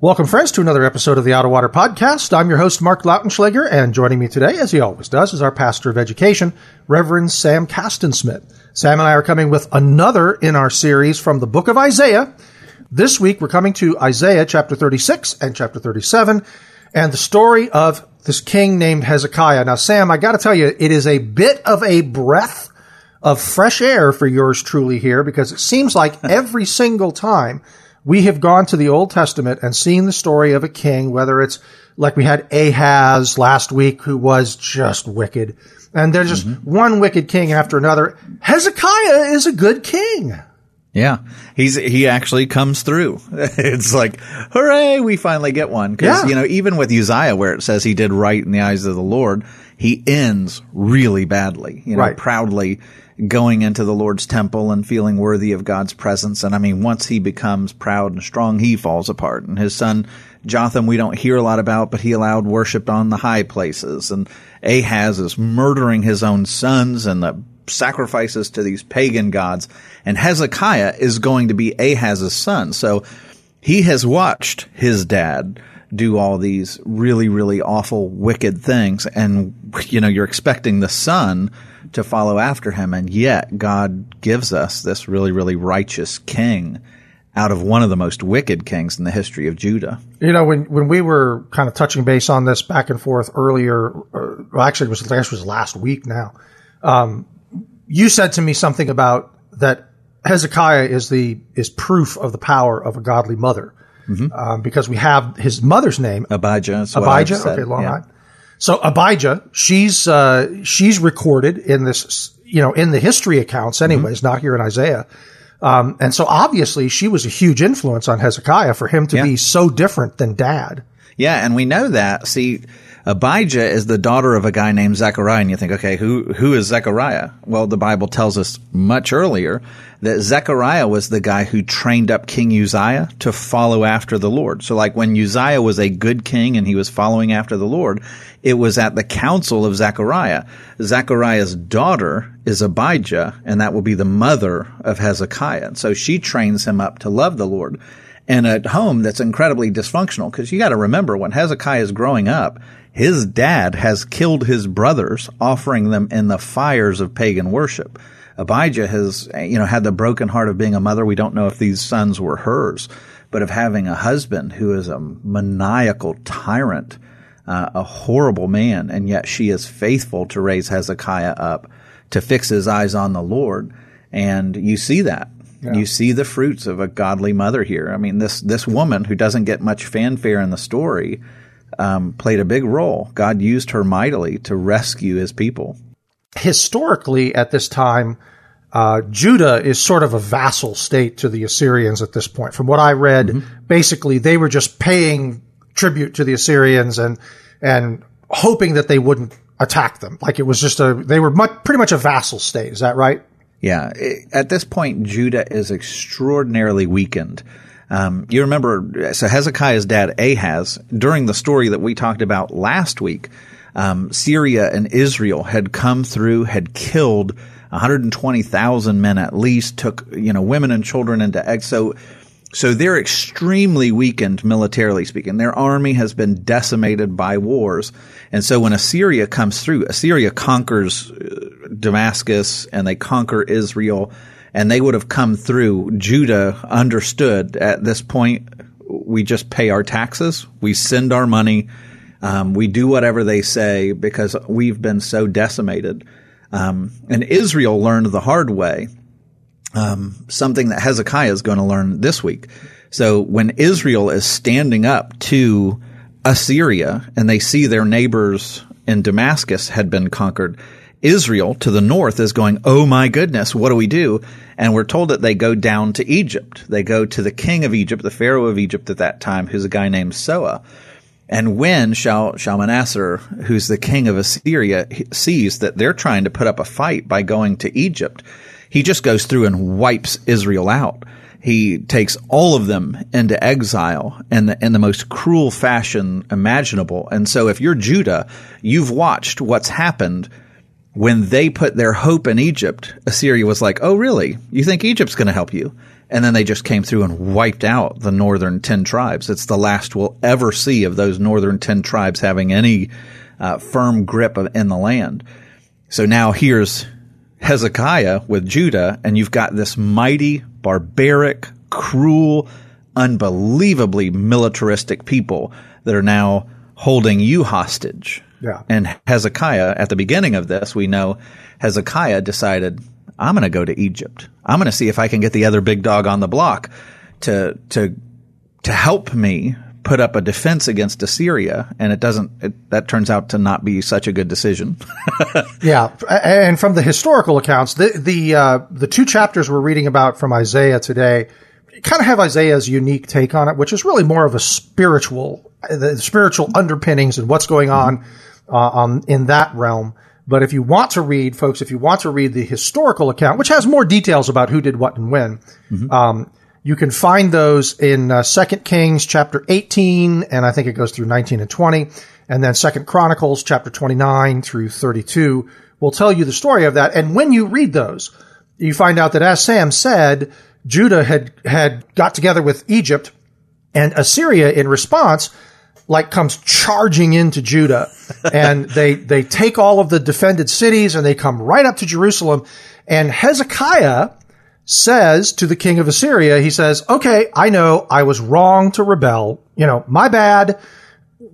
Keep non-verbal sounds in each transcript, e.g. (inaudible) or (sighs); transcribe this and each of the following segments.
Welcome, friends, to another episode of the Out of Water Podcast. I'm your host, Mark Lautenschlager, and joining me today, as he always does, is our pastor of education, Reverend Sam Castensmith. Sam and I are coming with another in our series from the book of Isaiah. This week, we're coming to Isaiah chapter 36 and chapter 37, and the story of this king named Hezekiah. Now, Sam, I got to tell you, it is a bit of a breath of fresh air for yours truly here because it seems like (laughs) every single time we have gone to the Old Testament and seen the story of a king, whether it's like we had Ahaz last week, who was just wicked, and there's just mm-hmm. one wicked king after another. Hezekiah is a good king. Yeah, he's he actually comes through. (laughs) it's like, hooray, we finally get one. Because yeah. you know, even with Uzziah, where it says he did right in the eyes of the Lord, he ends really badly. You know, right. proudly going into the Lord's temple and feeling worthy of God's presence. And I mean, once he becomes proud and strong, he falls apart. And his son Jotham, we don't hear a lot about, but he allowed worship on the high places. And Ahaz is murdering his own sons and the sacrifices to these pagan gods. And Hezekiah is going to be Ahaz's son. So he has watched his dad do all these really, really awful, wicked things. And, you know, you're expecting the son to follow after him. And yet God gives us this really, really righteous king out of one of the most wicked kings in the history of Judah. You know, when, when we were kind of touching base on this back and forth earlier, uh, well, actually it was, it was last week now. Um, you said to me something about that Hezekiah is the is proof of the power of a godly mother, mm-hmm. um, because we have his mother's name Abijah. Abijah, okay, long yeah. So Abijah, she's uh, she's recorded in this, you know, in the history accounts, anyways, mm-hmm. not here in Isaiah. Um, and so obviously she was a huge influence on Hezekiah for him to yeah. be so different than dad. Yeah, and we know that. See, Abijah is the daughter of a guy named Zechariah, and you think, okay, who who is Zechariah? Well, the Bible tells us much earlier that Zechariah was the guy who trained up King Uzziah to follow after the Lord. So, like when Uzziah was a good king and he was following after the Lord, it was at the counsel of Zechariah. Zechariah's daughter is Abijah, and that will be the mother of Hezekiah. And so she trains him up to love the Lord. And at home that's incredibly dysfunctional because you got to remember when Hezekiah is growing up, his dad has killed his brothers, offering them in the fires of pagan worship. Abijah has, you know, had the broken heart of being a mother. We don't know if these sons were hers, but of having a husband who is a maniacal tyrant, uh, a horrible man, and yet she is faithful to raise Hezekiah up to fix his eyes on the Lord. And you see that. Yeah. You see the fruits of a godly mother here. I mean, this, this woman who doesn't get much fanfare in the story, um, played a big role. God used her mightily to rescue his people. Historically, at this time, uh, Judah is sort of a vassal state to the Assyrians at this point. From what I read, mm-hmm. basically they were just paying tribute to the Assyrians and and hoping that they wouldn't attack them. Like it was just a they were much, pretty much a vassal state. Is that right? Yeah. At this point, Judah is extraordinarily weakened. Um, you remember, so Hezekiah's dad Ahaz, during the story that we talked about last week, um, Syria and Israel had come through, had killed 120,000 men at least, took, you know, women and children into exile. So, so they're extremely weakened militarily speaking. Their army has been decimated by wars. And so when Assyria comes through, Assyria conquers uh, Damascus and they conquer Israel and they would have come through. Judah understood at this point, we just pay our taxes, we send our money, um, we do whatever they say because we've been so decimated. Um, and Israel learned the hard way, um, something that Hezekiah is going to learn this week. So when Israel is standing up to Assyria and they see their neighbors in Damascus had been conquered, Israel to the north is going, Oh my goodness, what do we do? And we're told that they go down to Egypt. They go to the king of Egypt, the Pharaoh of Egypt at that time, who's a guy named Soa. And when Shal- Shalmaneser, who's the king of Assyria, sees that they're trying to put up a fight by going to Egypt, he just goes through and wipes Israel out. He takes all of them into exile in the, in the most cruel fashion imaginable. And so if you're Judah, you've watched what's happened when they put their hope in Egypt. Assyria was like, Oh, really? You think Egypt's going to help you? And then they just came through and wiped out the northern 10 tribes. It's the last we'll ever see of those northern 10 tribes having any uh, firm grip of, in the land. So now here's Hezekiah with Judah, and you've got this mighty, barbaric, cruel, unbelievably militaristic people that are now holding you hostage. Yeah. And Hezekiah, at the beginning of this, we know Hezekiah decided, I'm going to go to Egypt. I'm going to see if I can get the other big dog on the block to, to, to help me put up a defense against Assyria, and it doesn't. It, that turns out to not be such a good decision. (laughs) yeah, and from the historical accounts, the the uh, the two chapters we're reading about from Isaiah today kind of have Isaiah's unique take on it, which is really more of a spiritual, the spiritual underpinnings and what's going on uh, on in that realm. But if you want to read, folks, if you want to read the historical account, which has more details about who did what and when, mm-hmm. um, you can find those in uh, Second Kings chapter 18, and I think it goes through 19 and 20, and then Second Chronicles chapter 29 through 32 will tell you the story of that. And when you read those, you find out that as Sam said, Judah had had got together with Egypt, and Assyria in response like comes charging into Judah and (laughs) they, they take all of the defended cities and they come right up to Jerusalem. And Hezekiah says to the king of Assyria, he says, okay, I know I was wrong to rebel. You know, my bad.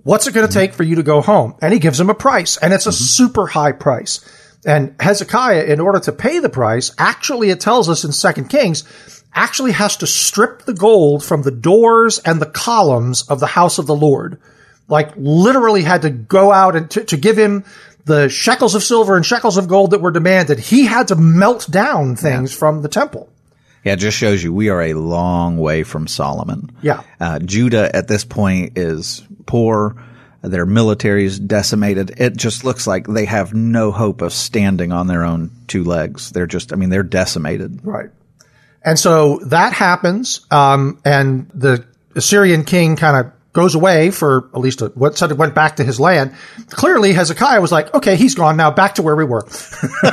What's it going to take for you to go home? And he gives him a price and it's a mm-hmm. super high price. And Hezekiah, in order to pay the price, actually it tells us in Second Kings, actually has to strip the gold from the doors and the columns of the house of the Lord. Like literally had to go out and to, to give him the shekels of silver and shekels of gold that were demanded. He had to melt down things yeah. from the temple. Yeah, it just shows you we are a long way from Solomon. Yeah. Uh, Judah at this point is poor. Their military is decimated. It just looks like they have no hope of standing on their own two legs. They're just, I mean, they're decimated. Right. And so that happens, um, and the Assyrian king kind of goes away for at least a, what said it went back to his land. Clearly, Hezekiah was like, okay, he's gone now, back to where we were. (laughs)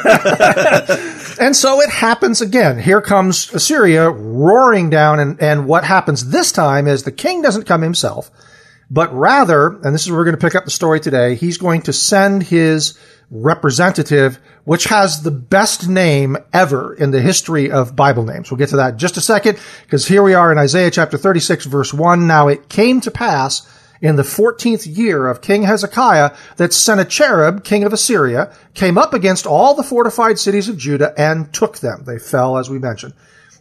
and so it happens again. Here comes Assyria roaring down, and, and what happens this time is the king doesn't come himself, but rather, and this is where we're going to pick up the story today, he's going to send his representative, which has the best name ever in the history of Bible names. We'll get to that in just a second, because here we are in Isaiah chapter 36 verse 1. Now it came to pass in the 14th year of King Hezekiah that Sennacherib, king of Assyria, came up against all the fortified cities of Judah and took them. They fell, as we mentioned.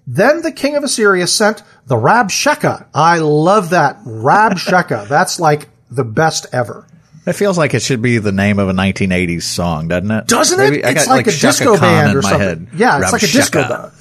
Then the king of Assyria sent the Rabshakeh. I love that. Rabshakeh. (laughs) That's like the best ever. It feels like it should be the name of a 1980s song, doesn't it? Doesn't it? Maybe, it's got, like, like, a disco band or something. Head. Yeah, it's Rab like a disco band.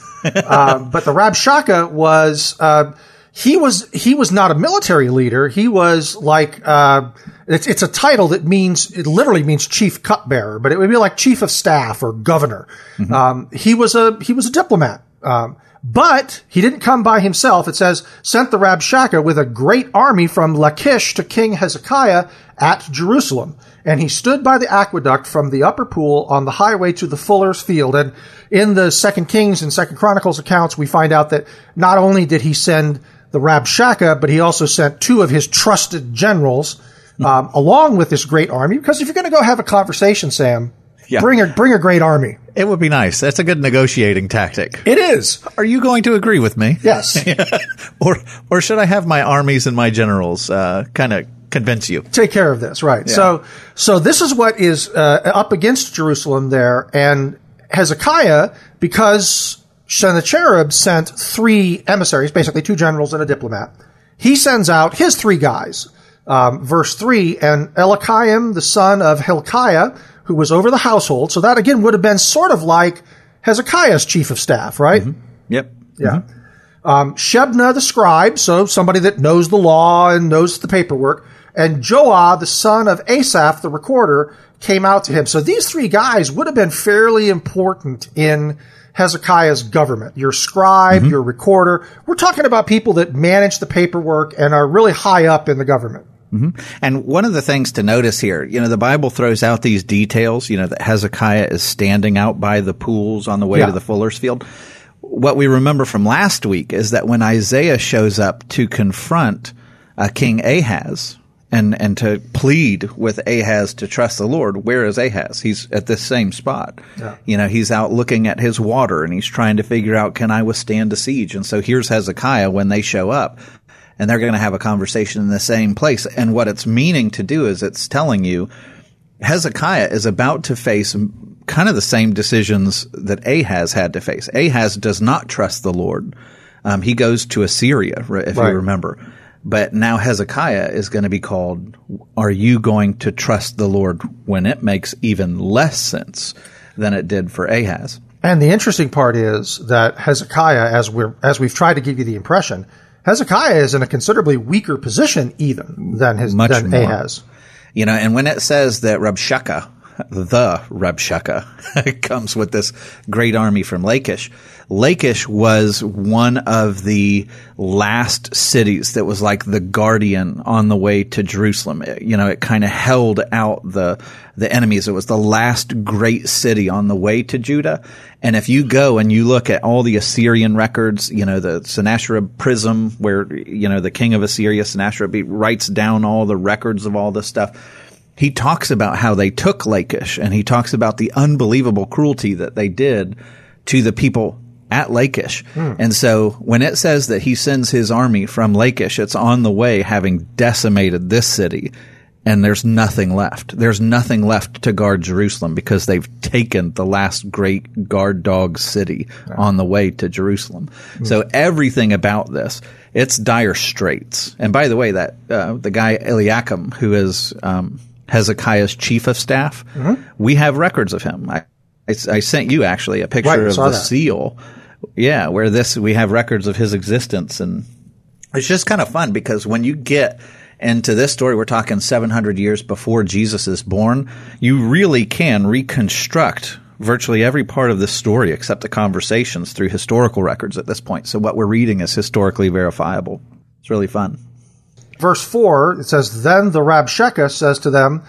uh, (laughs) but the Rabshakeh was uh, he was he was not a military leader. He was like uh, it's it's a title that means it literally means chief cupbearer, but it would be like chief of staff or governor. Mm-hmm. Um, he was a he was a diplomat. Um, but he didn't come by himself. It says, sent the Rabshakeh with a great army from Lachish to King Hezekiah at Jerusalem. And he stood by the aqueduct from the upper pool on the highway to the fuller's field. And in the Second Kings and Second Chronicles accounts, we find out that not only did he send the Rabshakeh, but he also sent two of his trusted generals, um, along with this great army. Because if you're going to go have a conversation, Sam, yeah. bring a bring a great army. It would be nice. That's a good negotiating tactic. It is. Are you going to agree with me? Yes. (laughs) or or should I have my armies and my generals uh, kind of convince you? Take care of this, right? Yeah. So so this is what is uh, up against Jerusalem there, and Hezekiah because Sennacherib sent three emissaries, basically two generals and a diplomat. He sends out his three guys. Um, verse 3, and Eliakim, the son of Hilkiah, who was over the household. So that again would have been sort of like Hezekiah's chief of staff, right? Mm-hmm. Yep. Yeah. Mm-hmm. Um, Shebna the scribe, so somebody that knows the law and knows the paperwork, and Joah, the son of Asaph, the recorder, came out to him. So these three guys would have been fairly important in Hezekiah's government. Your scribe, mm-hmm. your recorder. We're talking about people that manage the paperwork and are really high up in the government. Mm-hmm. And one of the things to notice here, you know, the Bible throws out these details, you know, that Hezekiah is standing out by the pools on the way yeah. to the fuller's field. What we remember from last week is that when Isaiah shows up to confront uh, King Ahaz, and and to plead with Ahaz to trust the Lord. Where is Ahaz? He's at this same spot. Yeah. You know, he's out looking at his water and he's trying to figure out can I withstand a siege? And so here's Hezekiah when they show up and they're going to have a conversation in the same place. And what it's meaning to do is it's telling you Hezekiah is about to face kind of the same decisions that Ahaz had to face. Ahaz does not trust the Lord. Um, he goes to Assyria, if right. you remember. But now Hezekiah is going to be called, Are you going to trust the Lord when it makes even less sense than it did for Ahaz? And the interesting part is that Hezekiah, as we're as we've tried to give you the impression, Hezekiah is in a considerably weaker position even than his Much than more. Ahaz. You know, and when it says that Rabshakeh, the Rabshakeh, (laughs) comes with this great army from Lachish, Lachish was one of the last cities that was like the guardian on the way to Jerusalem. It, you know, it kind of held out the the enemies. It was the last great city on the way to Judah. And if you go and you look at all the Assyrian records, you know, the Sennacherib prism where, you know, the king of Assyria, Sennacherib, writes down all the records of all this stuff. He talks about how they took Lachish and he talks about the unbelievable cruelty that they did to the people at Lachish. Hmm. And so when it says that he sends his army from Lachish, it's on the way having decimated this city and there's nothing left. There's nothing left to guard Jerusalem because they've taken the last great guard dog city on the way to Jerusalem. Hmm. So everything about this, it's dire straits. And by the way, that uh, the guy Eliakim, who is um, Hezekiah's chief of staff, mm-hmm. we have records of him. I, I, I, sent you actually a picture right, of the that. seal yeah, where this we have records of his existence, and it's just kind of fun because when you get into this story, we're talking 700 years before Jesus is born. You really can reconstruct virtually every part of this story except the conversations through historical records at this point. So what we're reading is historically verifiable. It's really fun. Verse 4, it says, Then the Rabshakeh says to them,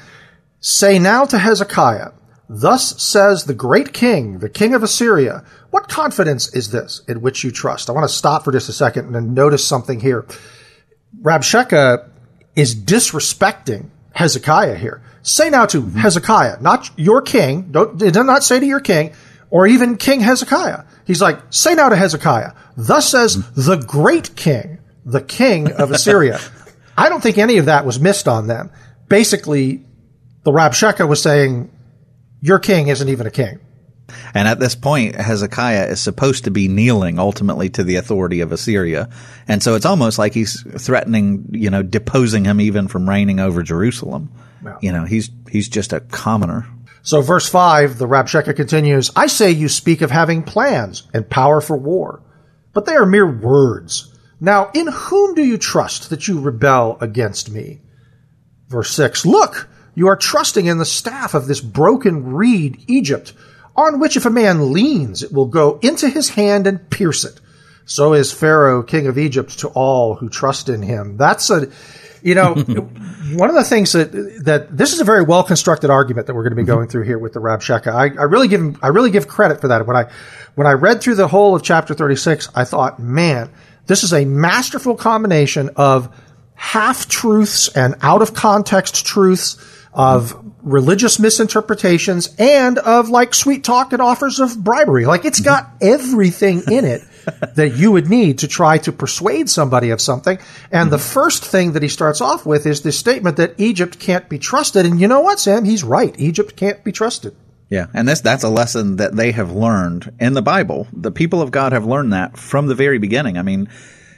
Say now to Hezekiah, Thus says the great king, the king of Assyria, what confidence is this in which you trust? I want to stop for just a second and notice something here. Rabshakeh is disrespecting Hezekiah here. Say now to mm-hmm. Hezekiah, not your king, don't, did not say to your king, or even King Hezekiah. He's like, say now to Hezekiah, thus says mm-hmm. the great king, the king of Assyria. (laughs) I don't think any of that was missed on them. Basically, the Rabshakeh was saying, your king isn't even a king. And at this point, Hezekiah is supposed to be kneeling ultimately to the authority of Assyria. And so it's almost like he's threatening, you know, deposing him even from reigning over Jerusalem. You know, he's, he's just a commoner. So verse five, the Rabshakeh continues, I say you speak of having plans and power for war, but they are mere words. Now, in whom do you trust that you rebel against me? Verse six, look, you are trusting in the staff of this broken reed, Egypt, on which if a man leans, it will go into his hand and pierce it. So is Pharaoh, king of Egypt, to all who trust in him. That's a, you know, (laughs) one of the things that that this is a very well constructed argument that we're going to be mm-hmm. going through here with the Rabshakeh. I, I really give I really give credit for that. When I when I read through the whole of chapter thirty six, I thought, man, this is a masterful combination of half truths and out of context truths of religious misinterpretations and of like sweet talk and offers of bribery. Like it's got mm-hmm. everything in it (laughs) that you would need to try to persuade somebody of something. And the mm-hmm. first thing that he starts off with is this statement that Egypt can't be trusted. And you know what, Sam? He's right. Egypt can't be trusted. Yeah, and this that's a lesson that they have learned in the Bible. The people of God have learned that from the very beginning. I mean,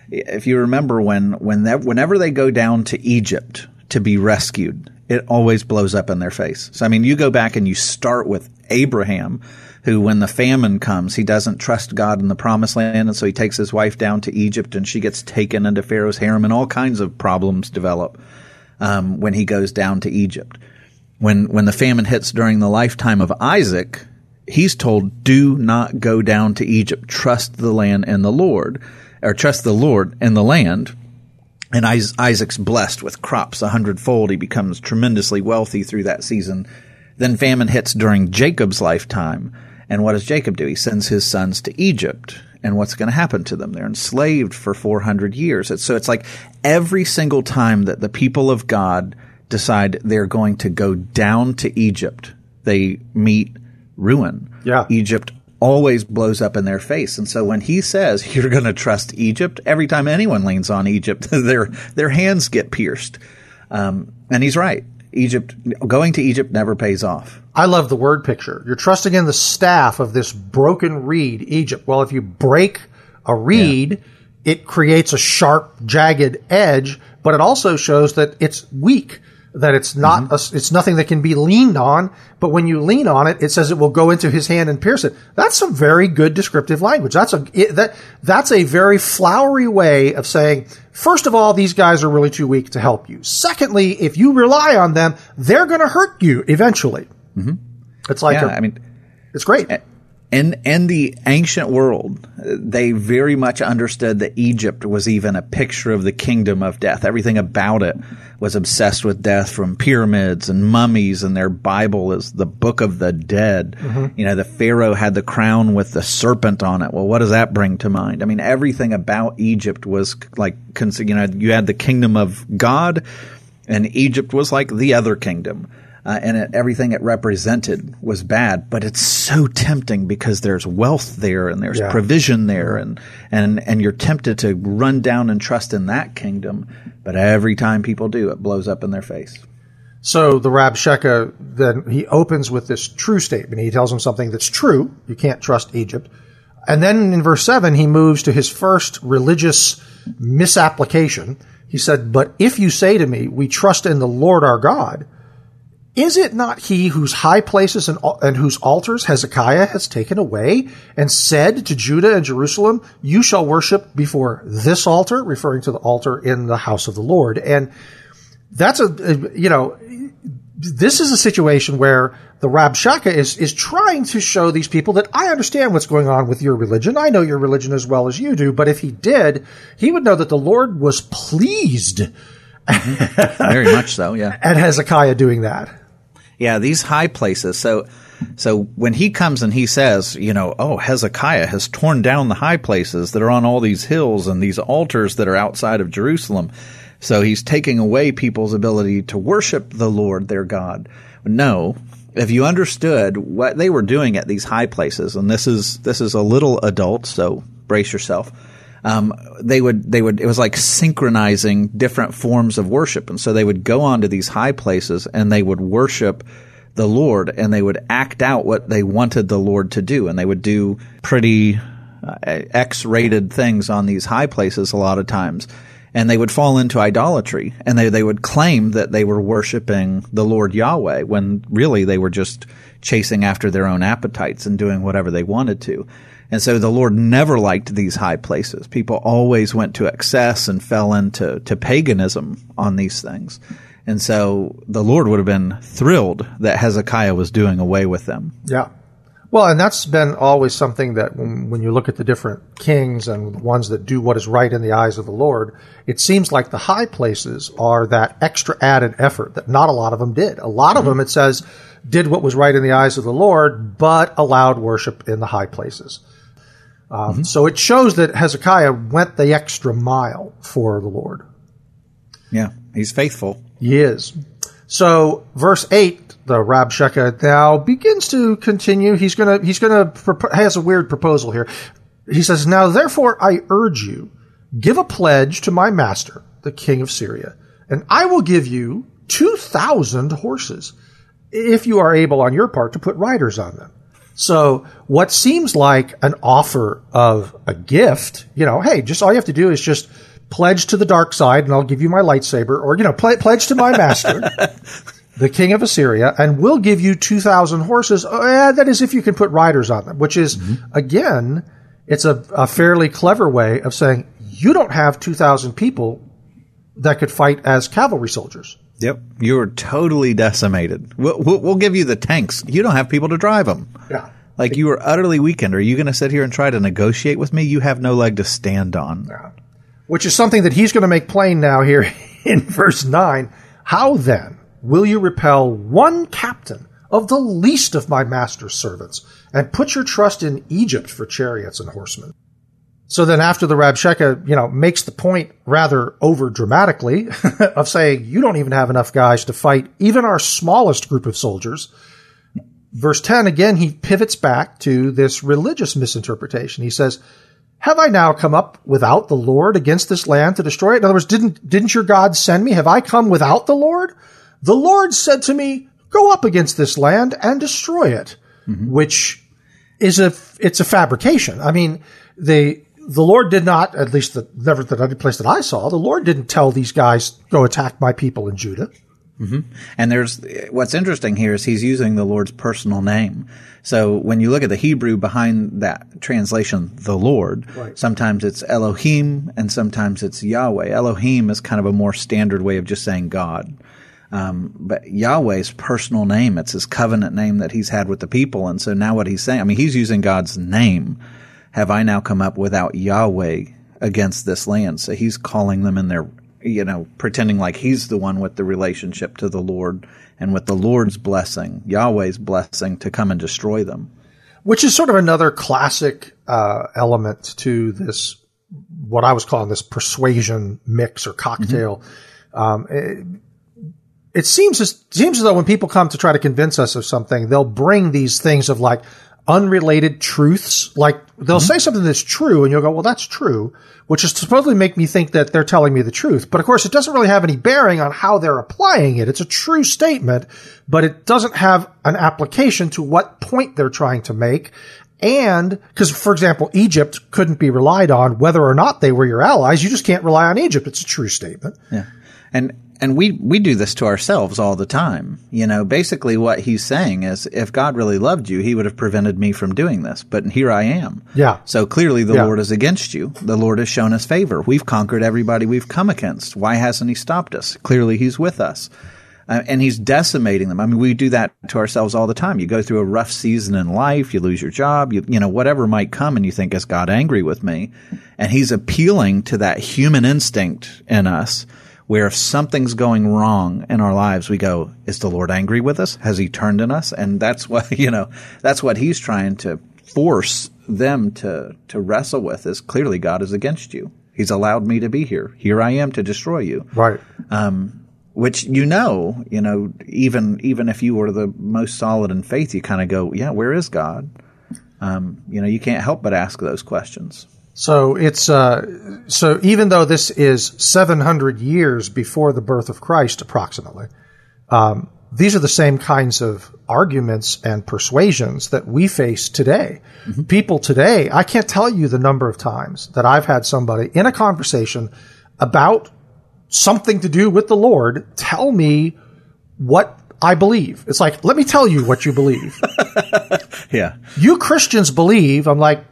if you remember when when that, whenever they go down to Egypt to be rescued, it always blows up in their face. So, I mean, you go back and you start with Abraham, who, when the famine comes, he doesn't trust God in the promised land. And so he takes his wife down to Egypt and she gets taken into Pharaoh's harem and all kinds of problems develop um, when he goes down to Egypt. When, when the famine hits during the lifetime of Isaac, he's told, do not go down to Egypt. Trust the land and the Lord, or trust the Lord and the land. And Isaac's blessed with crops a hundredfold. He becomes tremendously wealthy through that season. Then famine hits during Jacob's lifetime. And what does Jacob do? He sends his sons to Egypt. And what's going to happen to them? They're enslaved for 400 years. so it's like every single time that the people of God decide they're going to go down to Egypt, they meet ruin. Yeah. Egypt always blows up in their face. And so when he says you're going to trust Egypt, every time anyone leans on Egypt, (laughs) their their hands get pierced. Um, and he's right. Egypt going to Egypt never pays off. I love the word picture. You're trusting in the staff of this broken reed, Egypt. Well, if you break a reed, yeah. it creates a sharp, jagged edge, but it also shows that it's weak that it's not mm-hmm. a, it's nothing that can be leaned on but when you lean on it it says it will go into his hand and pierce it. That's some very good descriptive language. That's a it, that that's a very flowery way of saying first of all these guys are really too weak to help you. Secondly if you rely on them they're going to hurt you eventually. Mm-hmm. it's like yeah, a, I mean it's great in in the ancient world, they very much understood that Egypt was even a picture of the kingdom of death. Everything about it was obsessed with death, from pyramids and mummies, and their Bible is the book of the dead. Mm-hmm. You know, the Pharaoh had the crown with the serpent on it. Well, what does that bring to mind? I mean, everything about Egypt was like, you know, you had the kingdom of God, and Egypt was like the other kingdom uh, and it, everything it represented was bad. But it's so tempting because there's wealth there and there's yeah. provision there, and and and you're tempted to run down and trust in that kingdom. But every time people do, it blows up in their face. So the Rabshakeh then he opens with this true statement. He tells them something that's true. You can't trust Egypt. And then in verse 7, he moves to his first religious misapplication. He said, But if you say to me, We trust in the Lord our God, is it not he whose high places and, and, whose altars Hezekiah has taken away and said to Judah and Jerusalem, you shall worship before this altar, referring to the altar in the house of the Lord. And that's a, a you know, this is a situation where the Rabshakeh is, is trying to show these people that I understand what's going on with your religion. I know your religion as well as you do, but if he did, he would know that the Lord was pleased. Mm-hmm. Very much so, yeah. (laughs) At Hezekiah doing that. Yeah, these high places. So, so when he comes and he says, you know, oh, Hezekiah has torn down the high places that are on all these hills and these altars that are outside of Jerusalem. So he's taking away people's ability to worship the Lord their God. No, if you understood what they were doing at these high places, and this is this is a little adult, so brace yourself um, they would they would it was like synchronizing different forms of worship, and so they would go on to these high places and they would worship the Lord and they would act out what they wanted the Lord to do, and they would do pretty uh, X-rated things on these high places a lot of times. And they would fall into idolatry and they, they would claim that they were worshiping the Lord Yahweh when really they were just chasing after their own appetites and doing whatever they wanted to. And so the Lord never liked these high places. People always went to excess and fell into to paganism on these things. And so the Lord would have been thrilled that Hezekiah was doing away with them. Yeah. Well, and that's been always something that when, when, you look at the different kings and ones that do what is right in the eyes of the Lord, it seems like the high places are that extra added effort that not a lot of them did. A lot mm-hmm. of them, it says, did what was right in the eyes of the Lord, but allowed worship in the high places. Um, mm-hmm. So it shows that Hezekiah went the extra mile for the Lord. Yeah, he's faithful. He is. So verse eight, the Rabshakeh now begins to continue. He's gonna he's gonna has a weird proposal here. He says, "Now therefore I urge you, give a pledge to my master, the king of Syria, and I will give you two thousand horses, if you are able on your part to put riders on them." So what seems like an offer of a gift, you know, hey, just all you have to do is just pledge to the dark side and I'll give you my lightsaber or, you know, pl- pledge to my (laughs) master, the king of Assyria, and we'll give you 2,000 horses. Uh, that is if you can put riders on them, which is, mm-hmm. again, it's a, a fairly clever way of saying you don't have 2,000 people that could fight as cavalry soldiers. Yep. You're totally decimated. We'll, we'll, we'll, give you the tanks. You don't have people to drive them. Yeah. Like you are utterly weakened. Are you going to sit here and try to negotiate with me? You have no leg to stand on. Yeah. Which is something that he's going to make plain now here (laughs) in verse 9. How then will you repel one captain of the least of my master's servants and put your trust in Egypt for chariots and horsemen? So then after the Rabshakeh, you know, makes the point rather over dramatically (laughs) of saying, you don't even have enough guys to fight even our smallest group of soldiers. Verse 10, again, he pivots back to this religious misinterpretation. He says, have I now come up without the Lord against this land to destroy it? In other words, didn't, didn't your God send me? Have I come without the Lord? The Lord said to me, go up against this land and destroy it, mm-hmm. which is a, it's a fabrication. I mean, they, the Lord did not, at least the never the other place that I saw, the Lord didn't tell these guys go attack my people in Judah. Mm-hmm. And there's what's interesting here is he's using the Lord's personal name. So when you look at the Hebrew behind that translation, the Lord, right. sometimes it's Elohim and sometimes it's Yahweh. Elohim is kind of a more standard way of just saying God. Um, but Yahweh's personal name, it's his covenant name that he's had with the people. And so now what he's saying, I mean, he's using God's name have I now come up without Yahweh against this land? So he's calling them in their, you know, pretending like he's the one with the relationship to the Lord and with the Lord's blessing, Yahweh's blessing to come and destroy them. Which is sort of another classic uh, element to this, what I was calling this persuasion mix or cocktail. Mm-hmm. Um, it, it seems as, seems as though when people come to try to convince us of something, they'll bring these things of like, unrelated truths. Like they'll mm-hmm. say something that's true and you'll go, well, that's true, which is supposedly make me think that they're telling me the truth. But of course, it doesn't really have any bearing on how they're applying it. It's a true statement, but it doesn't have an application to what point they're trying to make. And because, for example, Egypt couldn't be relied on whether or not they were your allies. You just can't rely on Egypt. It's a true statement. Yeah. And and we we do this to ourselves all the time. You know, basically what he's saying is if God really loved you, he would have prevented me from doing this, but here I am. Yeah. So clearly the yeah. Lord is against you. The Lord has shown us favor. We've conquered everybody we've come against. Why hasn't he stopped us? Clearly he's with us. Uh, and he's decimating them. I mean, we do that to ourselves all the time. You go through a rough season in life, you lose your job, you, you know, whatever might come and you think, is God angry with me? And he's appealing to that human instinct in us where if something's going wrong in our lives, we go, is the Lord angry with us? Has he turned in us? And that's what, (laughs) you know, that's what he's trying to force them to, to wrestle with is clearly God is against you. He's allowed me to be here. Here I am to destroy you. Right. Um, which you know, you know, even, even if you were the most solid in faith, you kind of go, yeah, where is God? Um, you know, you can't help but ask those questions. So it's uh, so even though this is 700 years before the birth of Christ, approximately, um, these are the same kinds of arguments and persuasions that we face today. Mm-hmm. People today, I can't tell you the number of times that I've had somebody in a conversation about something to do with the Lord tell me what I believe. It's like, let me tell you what you believe. (laughs) yeah. You Christians believe. I'm like,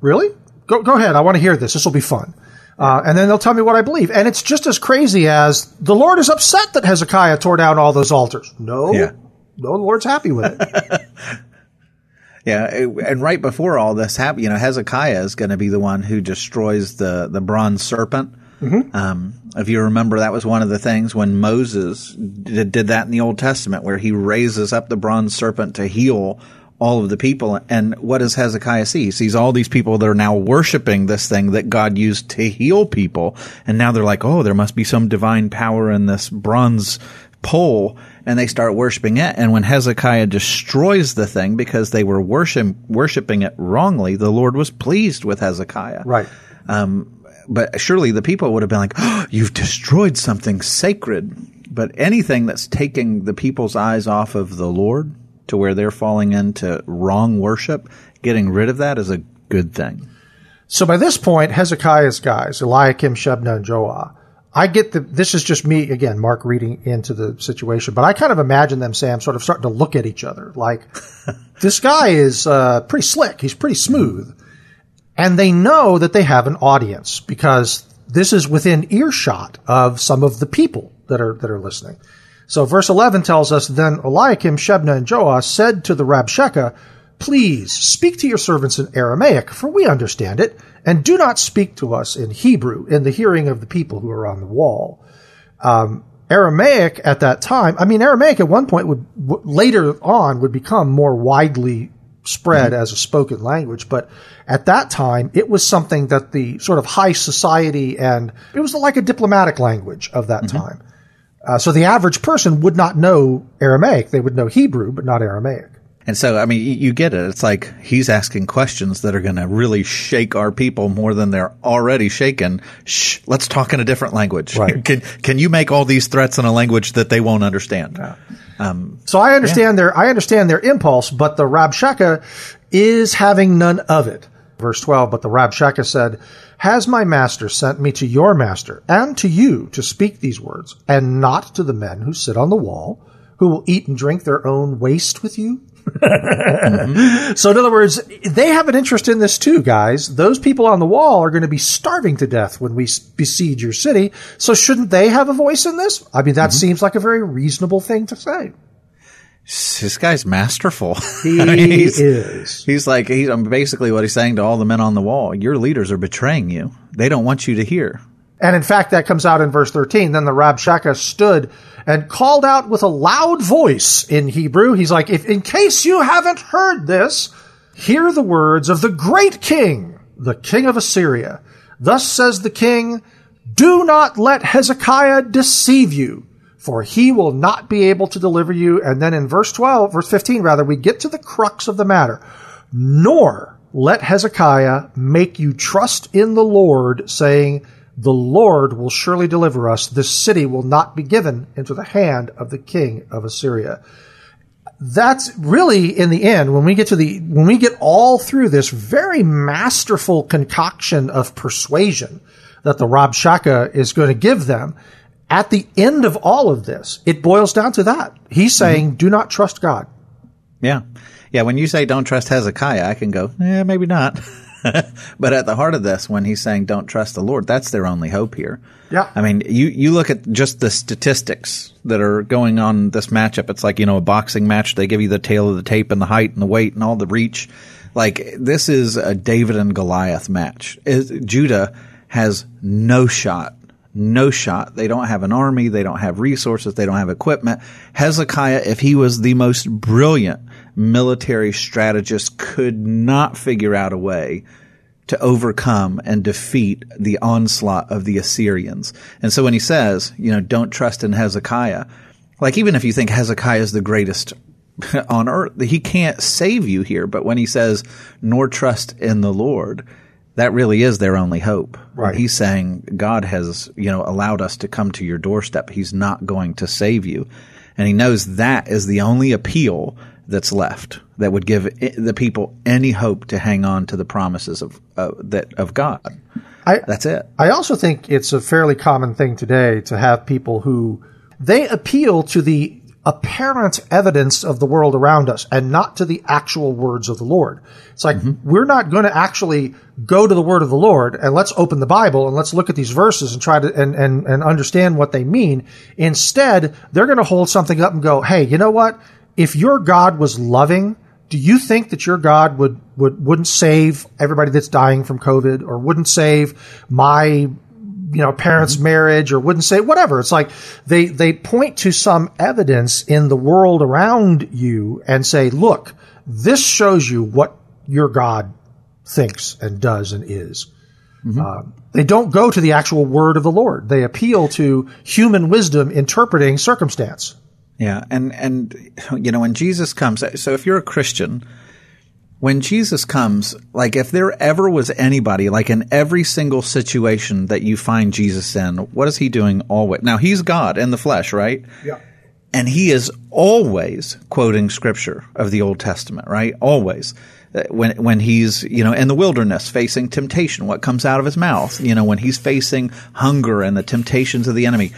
really? Go, go ahead. I want to hear this. This will be fun. Uh, and then they'll tell me what I believe. And it's just as crazy as the Lord is upset that Hezekiah tore down all those altars. No, yeah. no, the Lord's happy with it. (laughs) yeah. And right before all this happened, you know, Hezekiah is going to be the one who destroys the, the bronze serpent. Mm-hmm. Um, if you remember, that was one of the things when Moses did, did that in the Old Testament, where he raises up the bronze serpent to heal all of the people. And what does Hezekiah see? He sees all these people that are now worshiping this thing that God used to heal people. And now they're like, oh, there must be some divine power in this bronze pole. And they start worshiping it. And when Hezekiah destroys the thing because they were worship, worshiping it wrongly, the Lord was pleased with Hezekiah. Right. Um, but surely the people would have been like, oh, (gasps) you've destroyed something sacred. But anything that's taking the people's eyes off of the Lord, to where they're falling into wrong worship, getting rid of that is a good thing. So by this point, Hezekiah's guys, Eliakim, Shebna, and Joah, I get the, this is just me, again, Mark reading into the situation, but I kind of imagine them, Sam, sort of starting to look at each other like, (laughs) this guy is uh, pretty slick. He's pretty smooth. And they know that they have an audience because this is within earshot of some of the people that are, that are listening. So verse 11 tells us, Then Eliakim, Shebna, and Joah said to the Rabshakeh, Please speak to your servants in Aramaic, for we understand it, and do not speak to us in Hebrew in the hearing of the people who are on the wall. Um, Aramaic at that time, I mean, Aramaic at one point would, w- later on would become more widely spread mm-hmm. as a spoken language, but at that time it was something that the sort of high society and it was like a diplomatic language of that mm-hmm. time. Uh, so the average person would not know Aramaic. They would know Hebrew, but not Aramaic. And so, I mean, you get it. It's like he's asking questions that are going to really shake our people more than they're already shaken. Shh, let's talk in a different language. Right. (laughs) can, can you make all these threats in a language that they won't understand? Yeah. Um, so I understand yeah. their, I understand their impulse, but the Rabshakeh is having none of it. Verse 12, but the Rabshakeh said, has my master sent me to your master and to you to speak these words and not to the men who sit on the wall who will eat and drink their own waste with you? mm-hmm. (laughs) So, in other words, they have an interest in this too, guys. Those people on the wall are going to be starving to death when we besiege your city. So, shouldn't they have a voice in this? I mean, that mm-hmm. seems like a very reasonable thing to say. This guy's masterful. He (laughs) I mean, he's, is. He's like, he's basically what he's saying to all the men on the wall. Your leaders are betraying you. They don't want you to hear. And in fact, that comes out in verse 13. Then the Rabshakeh stood and called out with a loud voice in Hebrew. He's like, if in case you haven't heard this, hear the words of the great king, the king of Assyria. Thus says the king, do not let Hezekiah deceive you, for he will not be able to deliver you. And then in verse 12, verse 15 rather, we get to the crux of the matter. Nor let Hezekiah make you trust in the Lord, saying, the Lord will surely deliver us. This city will not be given into the hand of the king of Assyria. That's really in the end, when we get to the, when we get all through this very masterful concoction of persuasion that the Rabshakeh is going to give them, at the end of all of this, it boils down to that. He's mm-hmm. saying, mm-hmm. do not trust God. Yeah. Yeah. When you say don't trust Hezekiah, I can go, yeah, maybe not. (laughs) but at the heart of this, when he's saying don't trust the Lord, that's their only hope here. Yeah. I mean, you, you look at just the statistics that are going on this matchup. It's like, you know, a boxing match. They give you the tale of the tape and the height and the weight and all the reach. Like, this is a David and Goliath match. It, Judah has no shot. No shot. They don't have an army. They don't have resources. They don't have equipment. Hezekiah, if he was the most brilliant military strategist, could not figure out a way to overcome and defeat the onslaught of the Assyrians. And so when he says, you know, don't trust in Hezekiah, like even if you think Hezekiah is the greatest (laughs) on earth, he can't save you here. But when he says, nor trust in the Lord, that really is their only hope. Right. He's saying God has, you know, allowed us to come to your doorstep. He's not going to save you. And he knows that is the only appeal that's left that would give the people any hope to hang on to the promises of uh, that of God. I, that's it. I also think it's a fairly common thing today to have people who they appeal to the apparent evidence of the world around us and not to the actual words of the Lord. It's like mm-hmm. we're not going to actually go to the word of the Lord and let's open the Bible and let's look at these verses and try to and and, and understand what they mean. Instead, they're going to hold something up and go, "Hey, you know what? if your God was loving, do you think that your God would, would wouldn't save everybody that's dying from COVID or wouldn't save my you know parents' mm-hmm. marriage or wouldn't say whatever? It's like they they point to some evidence in the world around you and say, look, this shows you what your God thinks and does and is. Mm-hmm. Uh, they don't go to the actual word of the Lord. They appeal to human wisdom interpreting circumstance. Yeah, and and you know when Jesus comes, so if you're a Christian, when Jesus comes, like if there ever was anybody, like in every single situation that you find Jesus in, what is he doing always? Now he's God in the flesh, right? Yeah. And he is always quoting scripture of the Old Testament, right? Always. uh, when when he's you know in the wilderness facing temptation, what comes out of his mouth? You know, when he's facing hunger and the temptations of the enemy.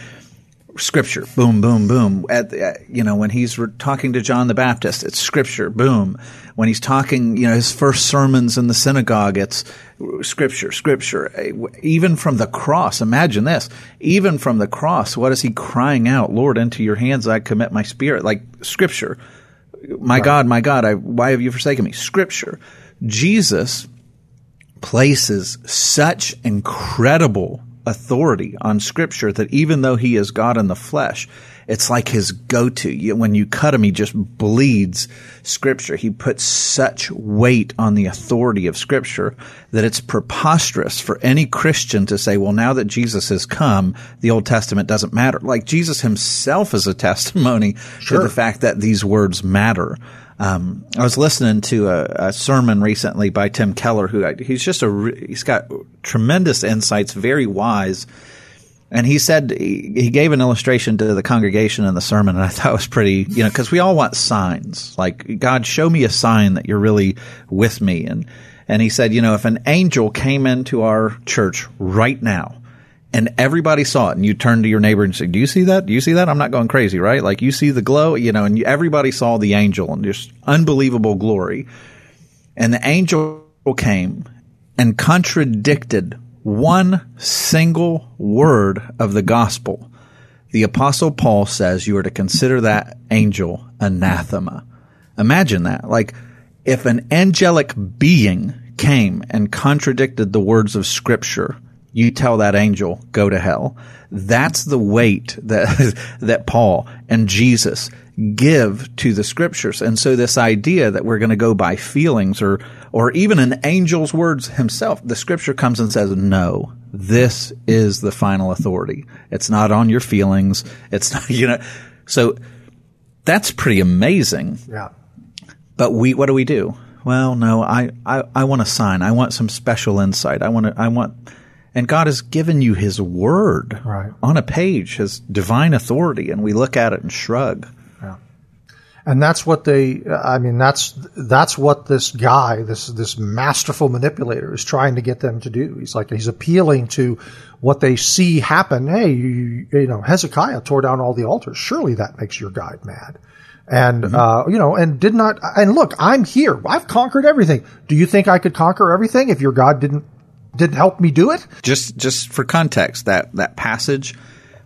Scripture, boom, boom, boom. At, at you know when he's re- talking to John the Baptist, it's Scripture, boom. When he's talking, you know his first sermons in the synagogue, it's Scripture, Scripture. Even from the cross, imagine this. Even from the cross, what is he crying out? Lord, into Your hands I commit my spirit. Like Scripture my right. God, my God, I, why have you forsaken me? Scripture. Jesus places such incredible authority on scripture that even though he is God in the flesh, it's like his go-to. When you cut him, he just bleeds scripture. He puts such weight on the authority of scripture that it's preposterous for any Christian to say, well, now that Jesus has come, the Old Testament doesn't matter. Like Jesus himself is a (laughs) testimony sure. to the fact that these words matter. Um, I was listening to a, a, sermon recently by Tim Keller, who he's just a he's got tremendous insights, very wise. And he said he, he gave an illustration to the congregation in the sermon, and I thought it was pretty, you know, because we all want signs. Like God, show me a sign that you're really with me. And and he said, you know, if an angel came into our church right now, and everybody saw it and you turn to your neighbor and say, do you see that? Do you see that? I'm not going crazy, right? Like you see the glow, you know, and everybody saw the angel and just unbelievable glory. And the angel came and contradicted one single word of the gospel. The apostle Paul says you are to consider that angel anathema. Imagine that. Like if an angelic being came and contradicted the words of scripture, you tell that angel, go to hell. That's the weight that, (laughs) that Paul and Jesus give to the scriptures. And so this idea that we're going to go by feelings or, or even an angel's words himself, the scripture comes and says, no, this is the final authority. It's not on your feelings. It's not, (laughs) you know, so that's pretty amazing. Yeah. But we, what do we do? Well, no, I, I, I want a sign. I want some special insight. I want to, I want, and God has given you His Word right. on a page, His divine authority, and we look at it and shrug. Yeah. And that's what they. I mean, that's that's what this guy, this this masterful manipulator, is trying to get them to do. He's like he's appealing to what they see happen. Hey, you, you know, Hezekiah tore down all the altars. Surely that makes your God mad and mm-hmm. uh, you know, and did not. And look, I'm here. I've conquered everything. Do you think I could conquer everything if your God didn't didn't help me do it. Just just for context, that that passage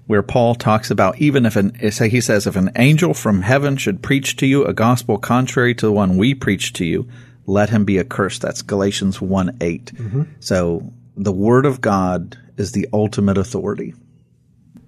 where Paul talks about even if an say he says if an angel from heaven should preach to you a gospel contrary to the one we preach to you, let him be accursed. That's Galatians 1 8. Mm-hmm. So the word of God is the ultimate authority.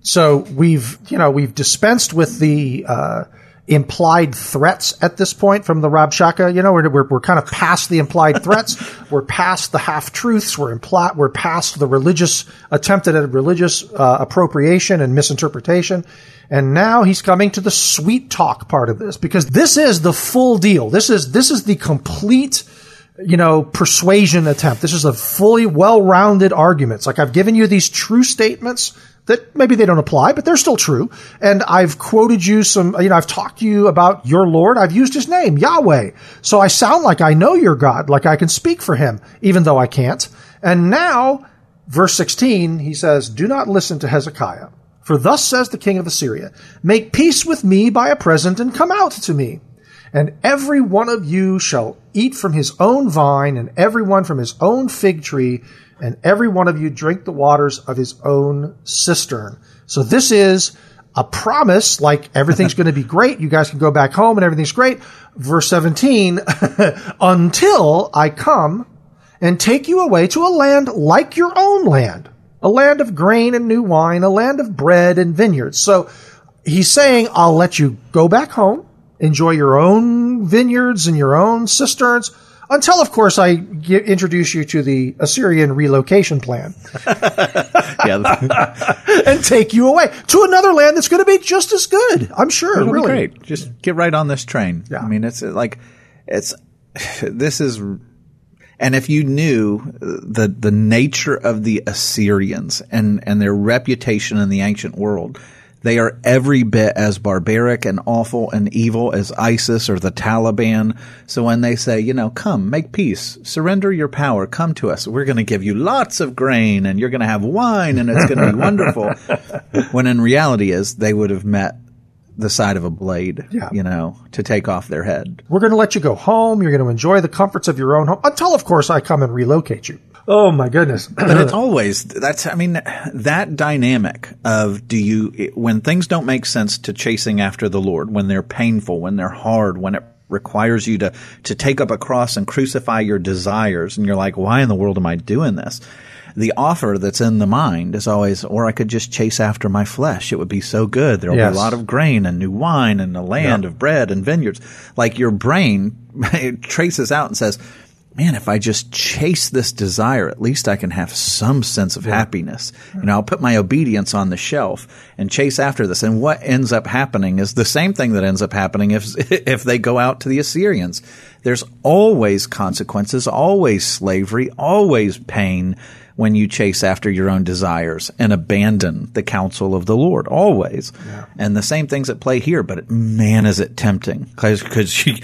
So we've you know we've dispensed with the uh, implied threats at this point from the Rabshakeh. You know, we're, we're, we're kind of past the implied threats. (laughs) we're past the half truths. We're impl- we're past the religious attempted at religious uh, appropriation and misinterpretation. And now he's coming to the sweet talk part of this because this is the full deal. This is, this is the complete, you know, persuasion attempt. This is a fully well-rounded argument. It's like I've given you these true statements that maybe they don't apply, but they're still true. And I've quoted you some, you know, I've talked to you about your Lord. I've used his name, Yahweh. So I sound like I know your God, like I can speak for him, even though I can't. And now, verse 16, he says, Do not listen to Hezekiah. For thus says the king of Assyria, Make peace with me by a present and come out to me. And every one of you shall eat from his own vine and every one from his own fig tree and every one of you drink the waters of his own cistern. So this is a promise, like everything's (laughs) going to be great. You guys can go back home and everything's great. Verse 17, (laughs) until I come and take you away to a land like your own land, a land of grain and new wine, a land of bread and vineyards. So he's saying, I'll let you go back home, enjoy your own vineyards and your own cisterns until, of course, I get, introduce you to the Assyrian relocation plan. (laughs) Yeah. (laughs) and take you away to another land that's going to be just as good. I'm sure. It'll really. great. Just get right on this train. Yeah. I mean, it's like, it's, (sighs) this is, and if you knew the, the nature of the Assyrians and, and their reputation in the ancient world, They are every bit as barbaric and awful and evil as ISIS or the Taliban. So when they say, you know, come, make peace, surrender your power, come to us, we're going to give you lots of grain and you're going to have wine and it's going to be wonderful. (laughs) when in reality is they would have met the side of a blade, Yeah. you know, to take off their head. We're going to let you go home. You're going to enjoy the comforts of your own home until, of course, I come and relocate you. Oh my goodness. (clears throat) But it's always that's I mean that dynamic of do you when things don't make sense to chasing after the Lord, when they're painful, when they're hard, when it requires you to to take up a cross and crucify your desires and you're like why in the world am I doing this? The offer that's in the mind is always, or I could just chase after my flesh. It would be so good. There'll Yes. be a lot of grain and new wine and a land of bread and vineyards. Like your brain (laughs) traces out and says, man, if I just chase this desire, at least I can have some sense of happiness. You know, I'll put my obedience on the shelf and chase after this. And what ends up happening is the same thing that ends up happening if, (laughs) if they go out to the Assyrians. There's always consequences, always slavery, always pain when you chase after your own desires and abandon the counsel of the Lord, always. And the same things at play here, but man, is it tempting. Cause, cause you,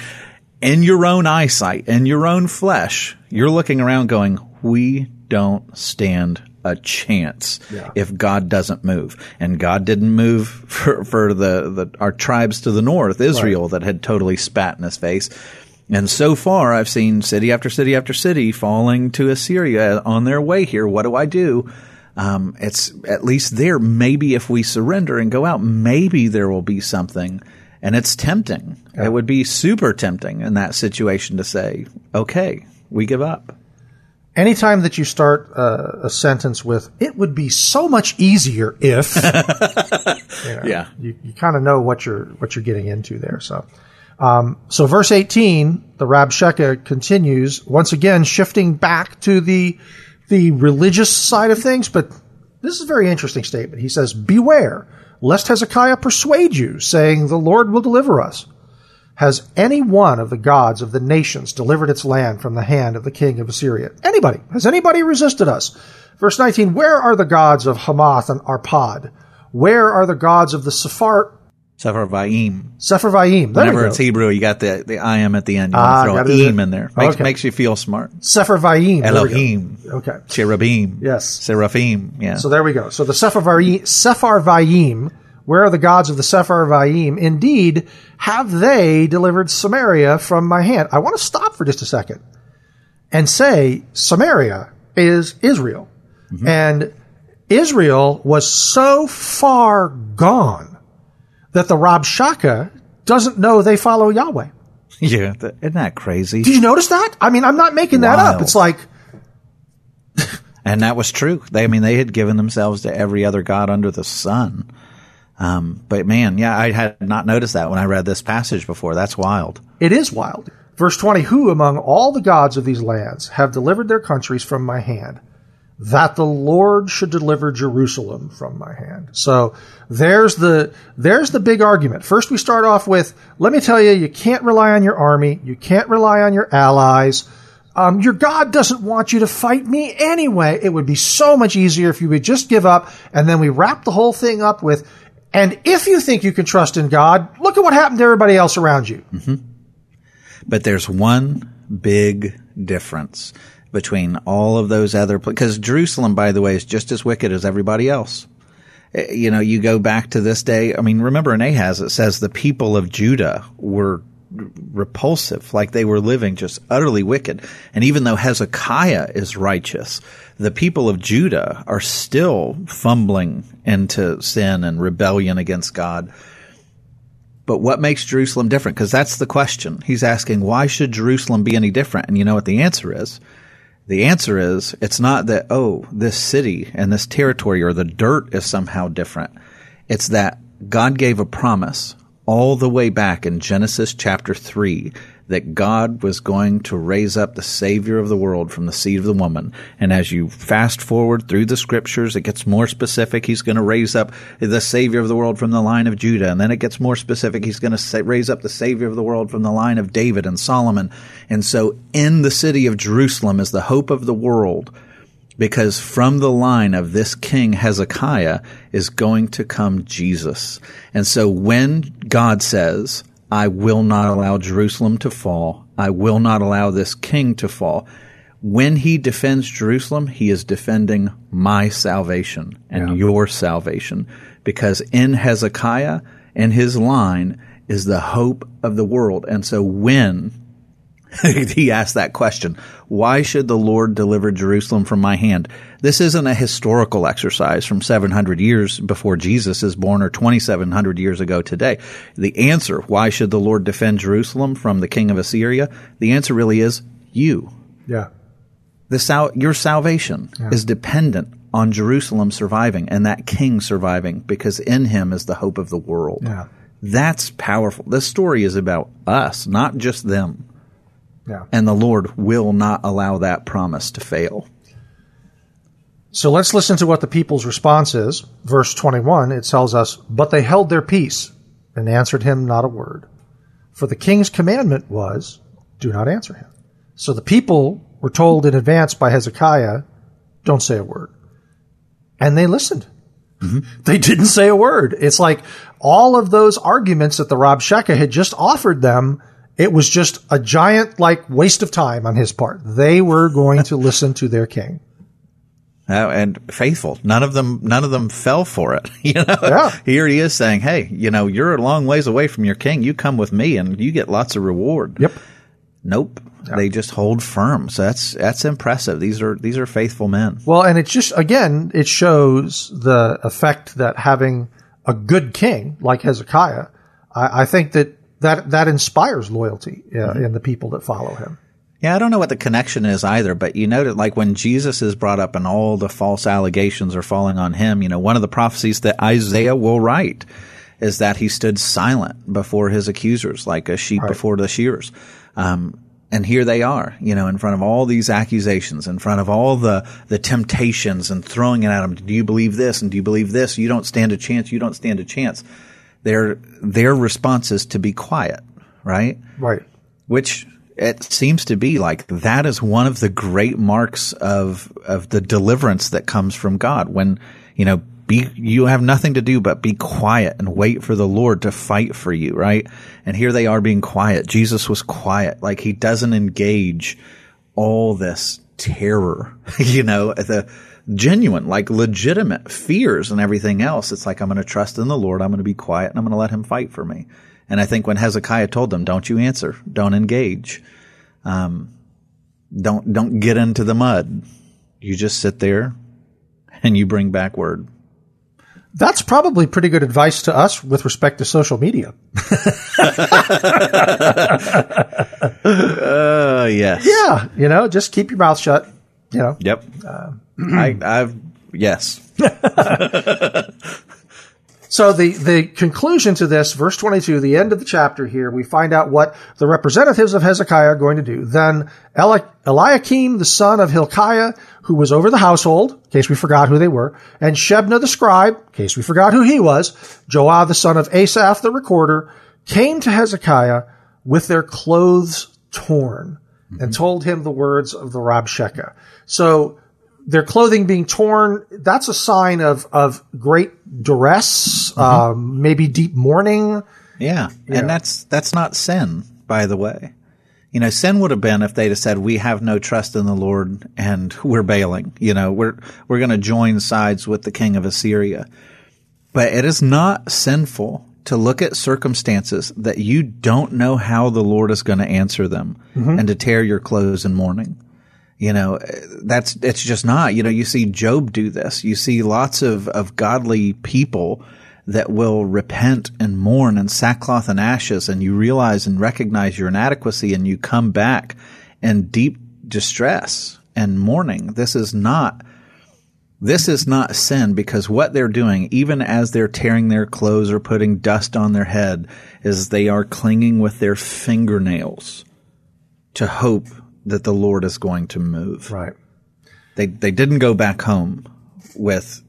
in your own eyesight, in your own flesh, you're looking around going, we don't stand a chance Yeah. if God doesn't move. And God didn't move (laughs) for, for the, the, our tribes to the north, Israel, that had totally spat in his face. And so far, I've seen city after city after city falling to Assyria on their way here. What do I do? Um, it's at least there. Maybe if we surrender and go out, maybe there will be something. And it's tempting. It would be super tempting in that situation to say, okay, we give up. Anytime that you start uh, a sentence with, it would be so much easier if, (laughs) you know, Yeah. you, you kind of know what you're, what you're getting into there. So, um, so verse 18, the Rabshakeh continues once again, shifting back to the, the religious side of things, but this is a very interesting statement. He says, beware lest Hezekiah persuade you saying the Lord will deliver us. Has any one of the gods of the nations delivered its land from the hand of the king of Assyria? Anybody? Has anybody resisted us? Verse 19, where are the gods of Hamath and Arpad? Where are the gods of the Sephar, Sepharvaim. Sepharvaim? There we Whenever it's Hebrew, you got the, the I am at the end. You Ah, want got to it. throw an im in there. Makes, Okay. makes you feel smart. There we go. Elohim. Okay. Cherubim. Yes. Seraphim. Yeah. So there we go. So the Sepharvaim, Sepharvaim, where are the gods of the Sepharvaim? Indeed, have they delivered Samaria from my hand? I want to stop for just a second and say Samaria is Israel. And Israel was so far gone that the Rabshakeh doesn't know they follow Yahweh. (laughs) yeah. That, isn't that crazy? Did you notice that? I mean, I'm not making that up. It's like, (laughs) And that was true. They, I mean, they had given themselves to every other god under the sun. Um, but man, yeah, I had not noticed that when I read this passage before. That's wild. It is wild. Verse 20 Who among all the gods of these lands have delivered their countries from my hand? That the Lord should deliver Jerusalem from my hand. So there's the there's the big argument. First we start off with let me tell you you can't rely on your army, you can't rely on your allies. Um, your God doesn't want you to fight me anyway. It would be so much easier if you would just give up. And then we wrap the whole thing up with, and if you think you can trust in God, look at what happened to everybody else around you. But there's one big difference between all of those other because Jerusalem, by the way, is just as wicked as everybody else. Eh, You know, you go back to this day. I mean, remember in Ahaz, it says the people of Judah were repulsive, like they were living just utterly wicked. And even though Hezekiah is righteous, the people of Judah are still fumbling into sin and rebellion against God. But what makes Jerusalem different? Because that's the question. He's asking, why should Jerusalem be any different? And you know what the answer is? The answer is, it's not that, oh, this city and this territory or the dirt is somehow different. It's that God gave a promise all the way back in Genesis chapter 3 that God was going to raise up the Savior of the world from the seed of the woman. And as you fast forward through the scriptures, it gets more specific. He's going to raise up the Savior of the world from the line of Judah. And then it gets more specific. He's going to raise up the Savior of the world from the line of David and Solomon. And so in the city of Jerusalem is the hope of the world because from the line of this king Hezekiah is going to come Jesus. And so when God says, I will not allow Jerusalem to fall, I will not allow this king to fall, when he defends Jerusalem, he is defending my salvation and yeah. your salvation. Because in Hezekiah and his line is the hope of the world. And so when (laughs) he asked that question, why should the Lord deliver Jerusalem from my hand? This isn't a historical exercise from 700 years before Jesus is born or 2700 years ago today. The answer, why should the Lord defend Jerusalem from the king of Assyria? The answer really is you. Yeah. The sal- your salvation yeah. is dependent on Jerusalem surviving and that king surviving because in him is the hope of the world. Yeah. That's powerful. This story is about us, not just them. Yeah. And the Lord will not allow that promise to fail. So let's listen to what the people's response is. Verse 21, it tells us, But they held their peace and answered him not a word. For the king's commandment was, Do not answer him. So the people were told in advance by Hezekiah, don't say a word. And they listened. Mm-hmm. They didn't say a word. It's like all of those arguments that the Rabshakeh had just offered them, it was just a giant like waste of time on his part. They were going to (laughs) listen to their king. Uh, and faithful. None of them, none of them fell for it. (laughs) You know, yeah. here he is saying, "Hey, you know, you're a long ways away from your king. You come with me, and you get lots of reward." Yep. Nope. They just hold firm. So that's that's impressive. These are these are faithful men. Well, and it's just again, it shows the effect that having a good king like Hezekiah, I, I think that that that inspires loyalty uh, mm-hmm. in the people that follow him. Yeah, I don't know what the connection is either, but you know that like when Jesus is brought up and all the false allegations are falling on him, you know, one of the prophecies that Isaiah will write is that he stood silent before his accusers, like a sheep right. before the shearers. Um, and here they are, you know, in front of all these accusations, in front of all the, the temptations and throwing it at them. Do you believe this? And do you believe this? You don't stand a chance. You don't stand a chance. Their, their response is to be quiet, right? Right. Which it seems to be like that is one of the great marks of, of the deliverance that comes from God. When, you know, be, you have nothing to do but be quiet and wait for the Lord to fight for you, right? And here they are being quiet. Jesus was quiet. Like he doesn't engage all this terror, (laughs) you know, the genuine, like legitimate fears and everything else. It's like, I'm going to trust in the Lord. I'm going to be quiet and I'm going to let him fight for me. And I think when Hezekiah told them, don't you answer, don't engage, um, don't, don't get into the mud. You just sit there and you bring back word. That's probably pretty good advice to us with respect to social media. (laughs) (laughs) uh, yes. Yeah. You know, just keep your mouth shut. You know. Yep. Uh, I, I've yes. (laughs) So the, the conclusion to this, verse 22, the end of the chapter here, we find out what the representatives of Hezekiah are going to do. Then Eli- Eliakim, the son of Hilkiah, who was over the household, in case we forgot who they were, and Shebna the scribe, in case we forgot who he was, Joah the son of Asaph the recorder, came to Hezekiah with their clothes torn mm-hmm. and told him the words of the Rabshakeh. So their clothing being torn, that's a sign of, of great duress, mm-hmm. um, maybe deep mourning. Yeah. And that's, that's not sin, by the way. You know, sin would have been if they'd have said, we have no trust in the Lord and we're bailing. You know, we're, we're going to join sides with the king of Assyria. But it is not sinful to look at circumstances that you don't know how the Lord is going to answer them mm-hmm. and to tear your clothes in mourning. You know, eh, that's, it's just not, you know, you see Job do this. You see lots of, of godly people that will repent and mourn and sackcloth and ashes and you realize and recognize your inadequacy and you come back in deep distress and mourning. This is not, this is not sin because what they're doing, even as they're tearing their clothes or putting dust on their head, is they are clinging with their fingernails to hope that the Lord is going to move. Right. They they didn't go back home with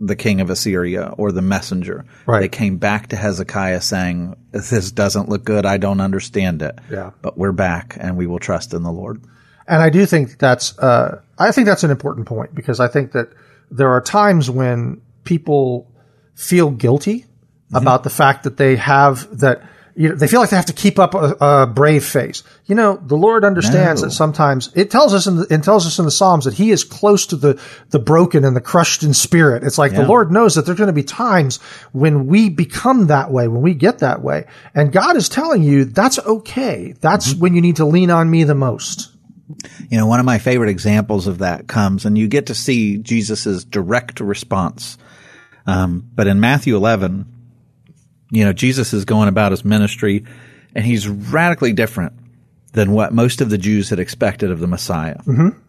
the king of Assyria or the messenger. Right. They came back to Hezekiah saying, "This doesn't look good. I don't understand it. Yeah. But we're back, and we will trust in the Lord." And I do think that's, uh, I think that's an important point because I think that there are times when people feel guilty mm-hmm. about the fact that they have that, you know, they feel like they have to keep up a, a brave face. You know, the Lord understands no. that sometimes it tells us in the, it tells us in the Psalms that He is close to the the broken and the crushed in spirit. It's like yeah. the Lord knows that there's going to be times when we become that way, when we get that way, and God is telling you that's okay. That's mm-hmm. when you need to lean on Me the most. You know, one of my favorite examples of that comes, and you get to see Jesus's direct response. Um, but in Matthew 11, you know, Jesus is going about his ministry and he's radically different than what most of the Jews had expected of the Messiah. Mm-hmm.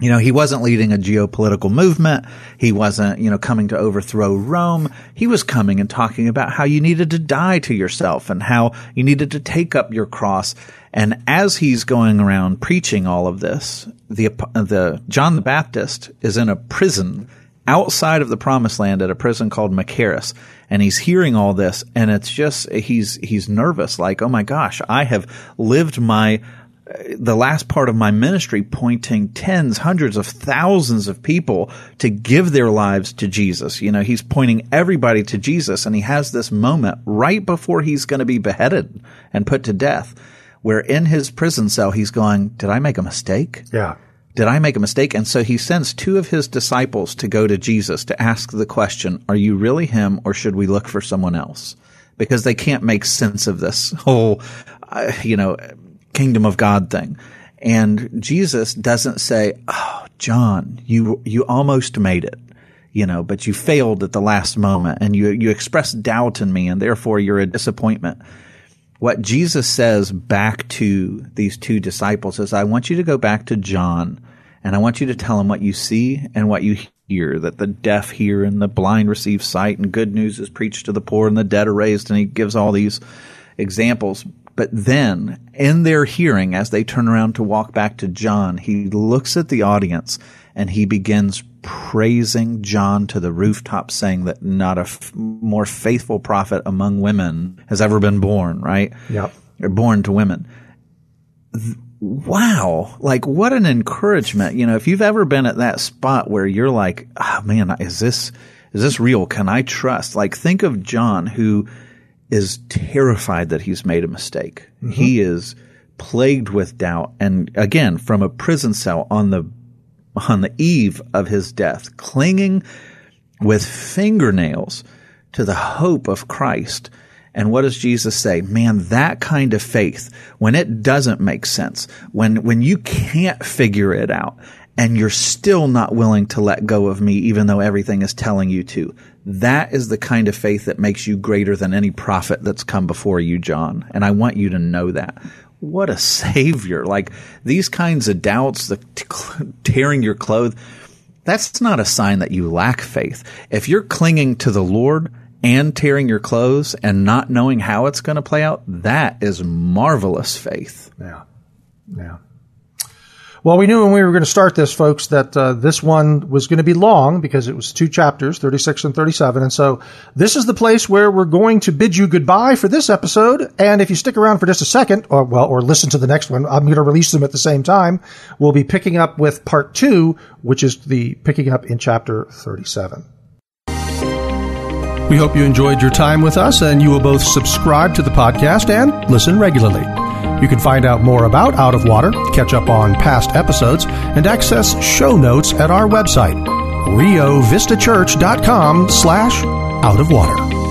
You know, he wasn't leading a geopolitical movement. He wasn't, you know, coming to overthrow Rome. He was coming and talking about how you needed to die to yourself and how you needed to take up your cross. And as he's going around preaching all of this, the, the John the Baptist is in a prison outside of the promised land at a prison called Machaerus and he's hearing all this and it's just he's he's nervous like oh my gosh I have lived my uh, the last part of my ministry pointing tens hundreds of thousands of people to give their lives to Jesus. You know he's pointing everybody to Jesus and he has this moment right before he's going to be beheaded and put to death where in his prison cell he's going did I make a mistake? Yeah did I make a mistake? And so he sends two of his disciples to go to Jesus to ask the question, are you really him or should we look for someone else? Because they can't make sense of this whole, uh, you know, kingdom of God thing. And Jesus doesn't say, Oh, John, you, you almost made it, you know, but you failed at the last moment and you, you expressed doubt in me and therefore you're a disappointment what Jesus says back to these two disciples is, I want you to go back to John and I want you to tell him what you see and what you hear, that the deaf hear and the blind receive sight and good news is preached to the poor and the dead are raised. And he gives all these examples. But then in their hearing, as they turn around to walk back to John, he looks at the audience and he begins praising John to the rooftop, saying that not a f- more faithful prophet among women has ever been born, right? Yep. Or born to women. Th- wow. Like what an encouragement. You know, if you've ever been at that spot where you're like, oh man, is this, is this real? Can I trust? Like think of John who is terrified that he's made a mistake. Mm-hmm. He is plagued with doubt. And again, from a prison cell on the on the eve of his death, clinging with fingernails to the hope of Christ. And what does Jesus say? Man, that kind of faith, when it doesn't make sense, when, when you can't figure it out and you're still not willing to let go of me, even though everything is telling you to, that is the kind of faith that makes you greater than any prophet that's come before you, John. And I want you to know that what a savior. Like these kinds of doubts, the tearing your clothes, that's not a sign that you lack faith. If you're clinging to the Lord and tearing your clothes and not knowing how it's going to play out, that is marvelous faith. Yeah. Yeah. Well, we knew when we were going to start this, folks, that uh, this one was going to be long because it was two chapters, 36 and 37. And so this is the place where we're going to bid you goodbye for this episode. And if you stick around for just a second, or well, or listen to the next one, I'm going to release them at the same time. We'll be picking up with part two, which is the picking up in chapter 37. We hope you enjoyed your time with us and you will both subscribe to the podcast and listen regularly. You can find out more about Out of Water, catch up on past episodes, and access show notes at our website, riovistachurch.com slash out of water.